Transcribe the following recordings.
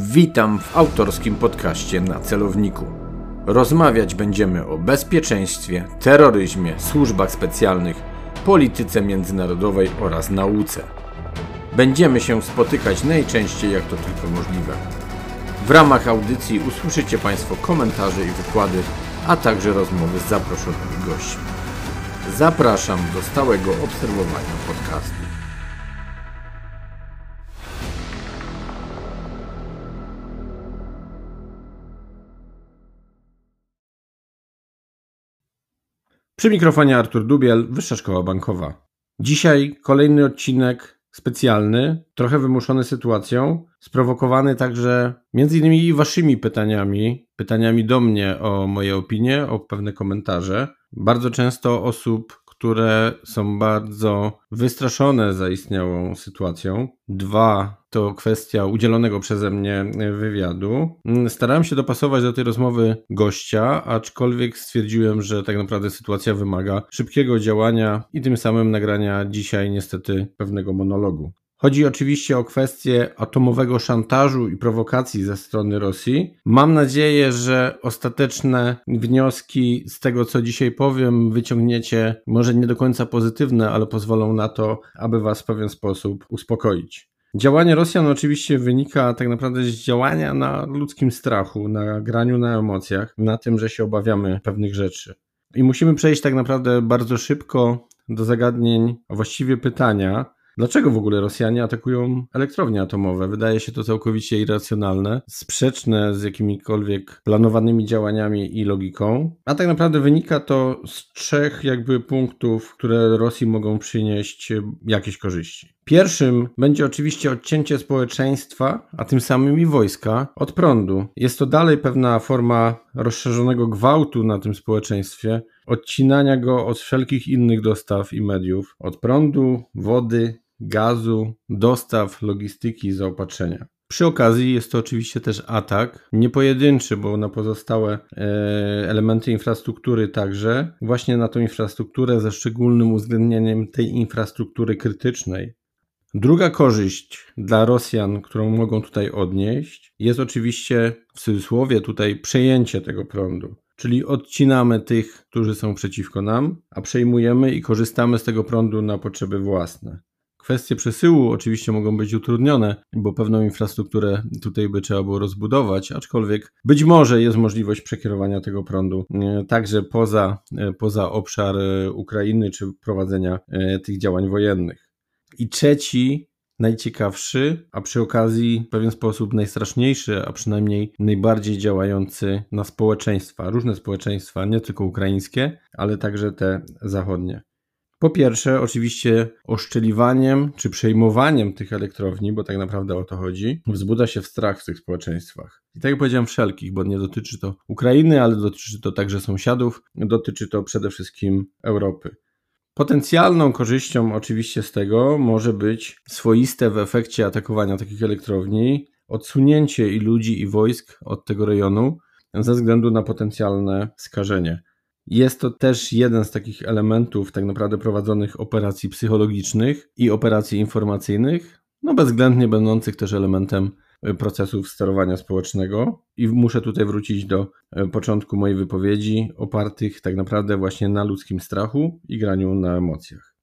Witam w autorskim podcaście na celowniku. Rozmawiać będziemy o bezpieczeństwie, terroryzmie, służbach specjalnych, polityce międzynarodowej oraz nauce. Będziemy się spotykać najczęściej jak to tylko możliwe. W ramach audycji usłyszycie Państwo komentarze i wykłady, a także rozmowy z zaproszonymi gośćmi. Zapraszam do stałego obserwowania podcastu. Przy mikrofonie Artur Dubiel, Wyższa Szkoła Bankowa. Dzisiaj kolejny odcinek specjalny, trochę wymuszony sytuacją, sprowokowany także między innymi waszymi pytaniami, pytaniami do mnie o moje opinie, o pewne komentarze. Bardzo często osób, które są bardzo wystraszone zaistniałą sytuacją. Dwa, to kwestia udzielonego przeze mnie wywiadu. Starałem się dopasować do tej rozmowy gościa, aczkolwiek stwierdziłem, że tak naprawdę sytuacja wymaga szybkiego działania i tym samym nagrania dzisiaj niestety pewnego monologu. Chodzi oczywiście o kwestię atomowego szantażu i prowokacji ze strony Rosji. Mam nadzieję, że ostateczne wnioski z tego, co dzisiaj powiem, wyciągniecie może nie do końca pozytywne, ale pozwolą na to, aby Was w pewien sposób uspokoić. Działanie Rosjan oczywiście wynika tak naprawdę z działania na ludzkim strachu, na graniu na emocjach, na tym, że się obawiamy pewnych rzeczy. I musimy przejść tak naprawdę bardzo szybko do zagadnień, a właściwie pytania, Dlaczego w ogóle Rosjanie atakują elektrownie atomowe? Wydaje się to całkowicie irracjonalne, sprzeczne z jakimikolwiek planowanymi działaniami i logiką, a tak naprawdę wynika to z trzech jakby punktów, które Rosji mogą przynieść jakieś korzyści. Pierwszym będzie oczywiście odcięcie społeczeństwa, a tym samym i wojska od prądu. Jest to dalej pewna forma rozszerzonego gwałtu na tym społeczeństwie, odcinania go od wszelkich innych dostaw i mediów, od prądu, wody, gazu, dostaw, logistyki, zaopatrzenia. Przy okazji jest to oczywiście też atak, nie pojedynczy, bo na pozostałe e, elementy infrastruktury także, właśnie na tą infrastrukturę ze szczególnym uwzględnieniem tej infrastruktury krytycznej. Druga korzyść dla Rosjan, którą mogą tutaj odnieść, jest oczywiście w cudzysłowie tutaj przejęcie tego prądu. Czyli odcinamy tych, którzy są przeciwko nam, a przejmujemy i korzystamy z tego prądu na potrzeby własne. Kwestie przesyłu oczywiście mogą być utrudnione, bo pewną infrastrukturę tutaj by trzeba było rozbudować, aczkolwiek być może jest możliwość przekierowania tego prądu e, także poza, e, poza obszar e, Ukrainy czy prowadzenia tych działań wojennych. I trzeci, najciekawszy, a przy okazji w pewien sposób najstraszniejszy, a przynajmniej najbardziej działający na społeczeństwa, różne społeczeństwa, nie tylko ukraińskie, ale także te zachodnie. Po pierwsze, oczywiście oszczeliwaniem czy przejmowaniem tych elektrowni, bo tak naprawdę o to chodzi, wzbudza się strach w tych społeczeństwach. I tak jak powiedziałem, wszelkich, bo nie dotyczy to Ukrainy, ale dotyczy to także sąsiadów, dotyczy to przede wszystkim Europy. Potencjalną korzyścią oczywiście z tego może być swoiste w efekcie atakowania takich elektrowni odsunięcie i ludzi, i wojsk od tego rejonu ze względu na potencjalne skażenie. Jest to też jeden z takich elementów tak naprawdę prowadzonych operacji psychologicznych i operacji informacyjnych, no bezwzględnie będących też elementem procesów sterowania społecznego. I muszę tutaj wrócić do e, początku mojej wypowiedzi, opartych tak naprawdę właśnie na ludzkim strachu i graniu na emocjach.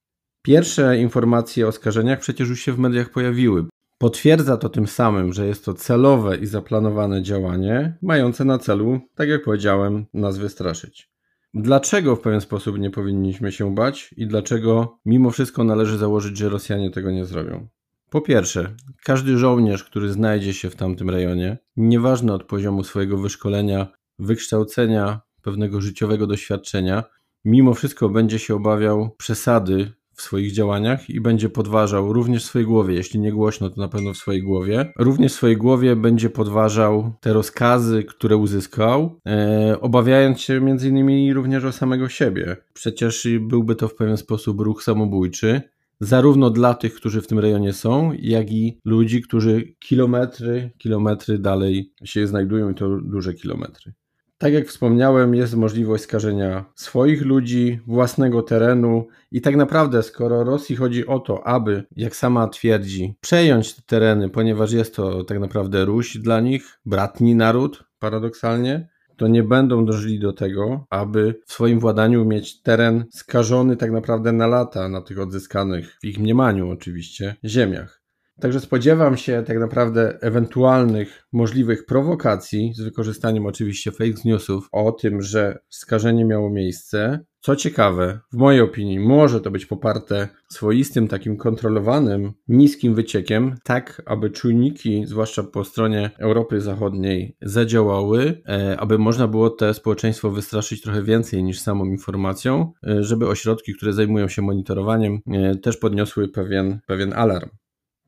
Pierwsze informacje o skażeniach przecież już się w mediach pojawiły. Potwierdza to tym samym, że jest to celowe i zaplanowane działanie, mające na celu, tak jak powiedziałem, nas wystraszyć. Dlaczego w pewien sposób nie powinniśmy się bać i dlaczego mimo wszystko należy założyć, że Rosjanie tego nie zrobią? Po pierwsze, każdy żołnierz, który znajdzie się w tamtym rejonie, nieważne od poziomu swojego wyszkolenia, wykształcenia, pewnego życiowego doświadczenia, mimo wszystko będzie się obawiał przesady w swoich działaniach i będzie podważał również w swojej głowie, jeśli nie głośno, to na pewno w swojej głowie. Również w swojej głowie będzie podważał te rozkazy, które uzyskał, e, obawiając się między innymi również o samego siebie. Przecież byłby to w pewien sposób ruch samobójczy, zarówno dla tych, którzy w tym rejonie są, jak i ludzi, którzy kilometry, kilometry dalej się znajdują i to duże kilometry. Tak jak wspomniałem, jest możliwość skażenia swoich ludzi, własnego terenu i tak naprawdę, skoro Rosji chodzi o to, aby, jak sama twierdzi, przejąć te tereny, ponieważ jest to tak naprawdę Ruś dla nich, bratni naród, paradoksalnie, to nie będą dążyli do tego, aby w swoim władaniu mieć teren skażony tak naprawdę na lata na tych odzyskanych, w ich mniemaniu oczywiście, ziemiach. Także spodziewam się tak naprawdę ewentualnych możliwych prowokacji z wykorzystaniem oczywiście fake newsów o tym, że skażenie miało miejsce. Co ciekawe, w mojej opinii może to być poparte swoistym, takim kontrolowanym, niskim wyciekiem, tak aby czujniki, zwłaszcza po stronie Europy Zachodniej, zadziałały, e, aby można było te społeczeństwo wystraszyć trochę więcej niż samą informacją, e, żeby ośrodki, które zajmują się monitorowaniem, e, też podniosły pewien, pewien alarm.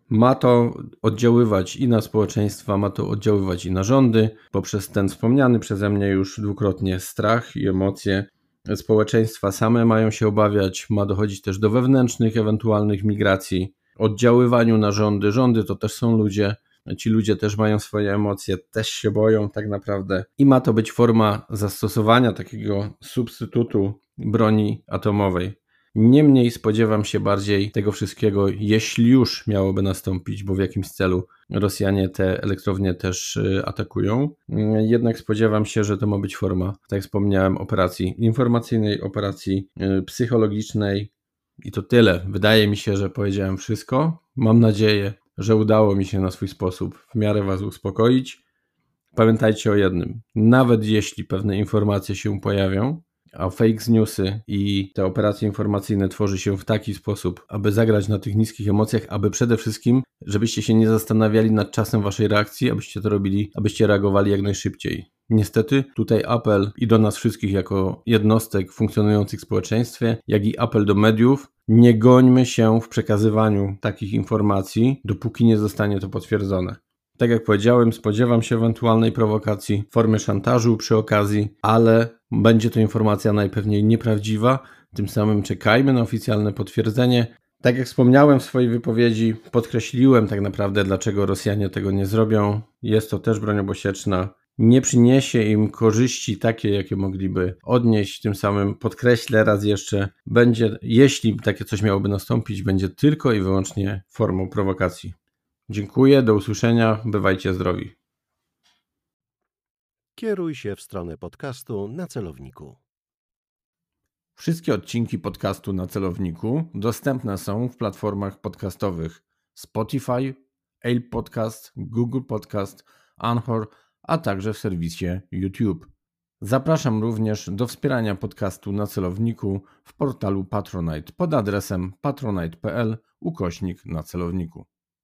Ma to oddziaływać i na społeczeństwa, ma to oddziaływać i na rządy, poprzez ten wspomniany przeze mnie już dwukrotnie strach i emocje. Społeczeństwa same mają się obawiać, ma dochodzić też do wewnętrznych ewentualnych migracji, oddziaływaniu na rządy. Rządy to też są ludzie, ci ludzie też mają swoje emocje, też się boją tak naprawdę. I ma to być forma zastosowania takiego substytutu broni atomowej. Niemniej spodziewam się bardziej tego wszystkiego, jeśli już miałoby nastąpić, bo w jakimś celu Rosjanie te elektrownie też y, atakują. Jednak spodziewam się, że to ma być forma, tak jak wspomniałem, operacji informacyjnej, operacji y, psychologicznej. I to tyle. Wydaje mi się, że powiedziałem wszystko. Mam nadzieję, że udało mi się na swój sposób w miarę Was uspokoić. Pamiętajcie o jednym: nawet jeśli pewne informacje się pojawią, a fake newsy i te operacje informacyjne tworzy się w taki sposób, aby zagrać na tych niskich emocjach, aby przede wszystkim, żebyście się nie zastanawiali nad czasem waszej reakcji, abyście to robili, abyście reagowali jak najszybciej. Niestety, tutaj apel i do nas wszystkich jako jednostek funkcjonujących w społeczeństwie, jak i apel do mediów, nie gońmy się w przekazywaniu takich informacji, dopóki nie zostanie to potwierdzone. Tak jak powiedziałem, spodziewam się ewentualnej prowokacji, formy szantażu przy okazji, ale będzie to informacja najpewniej nieprawdziwa. Tym samym czekajmy na oficjalne potwierdzenie. Tak jak wspomniałem w swojej wypowiedzi, podkreśliłem tak naprawdę, dlaczego Rosjanie tego nie zrobią. Jest to też broń obosieczna. Nie przyniesie im korzyści takie, jakie mogliby odnieść. Tym samym podkreślę raz jeszcze, będzie, jeśli takie coś miałoby nastąpić, będzie tylko i wyłącznie formą prowokacji. Dziękuję, do usłyszenia, bywajcie zdrowi. Kieruj się w stronę podcastu na celowniku. Wszystkie odcinki podcastu na celowniku dostępne są w platformach podcastowych Spotify, Apple Podcast, Google Podcast, Anchor, a także w serwisie YouTube. Zapraszam również do wspierania podcastu na celowniku w portalu Patronite pod adresem patronite.pl ukośnik na celowniku.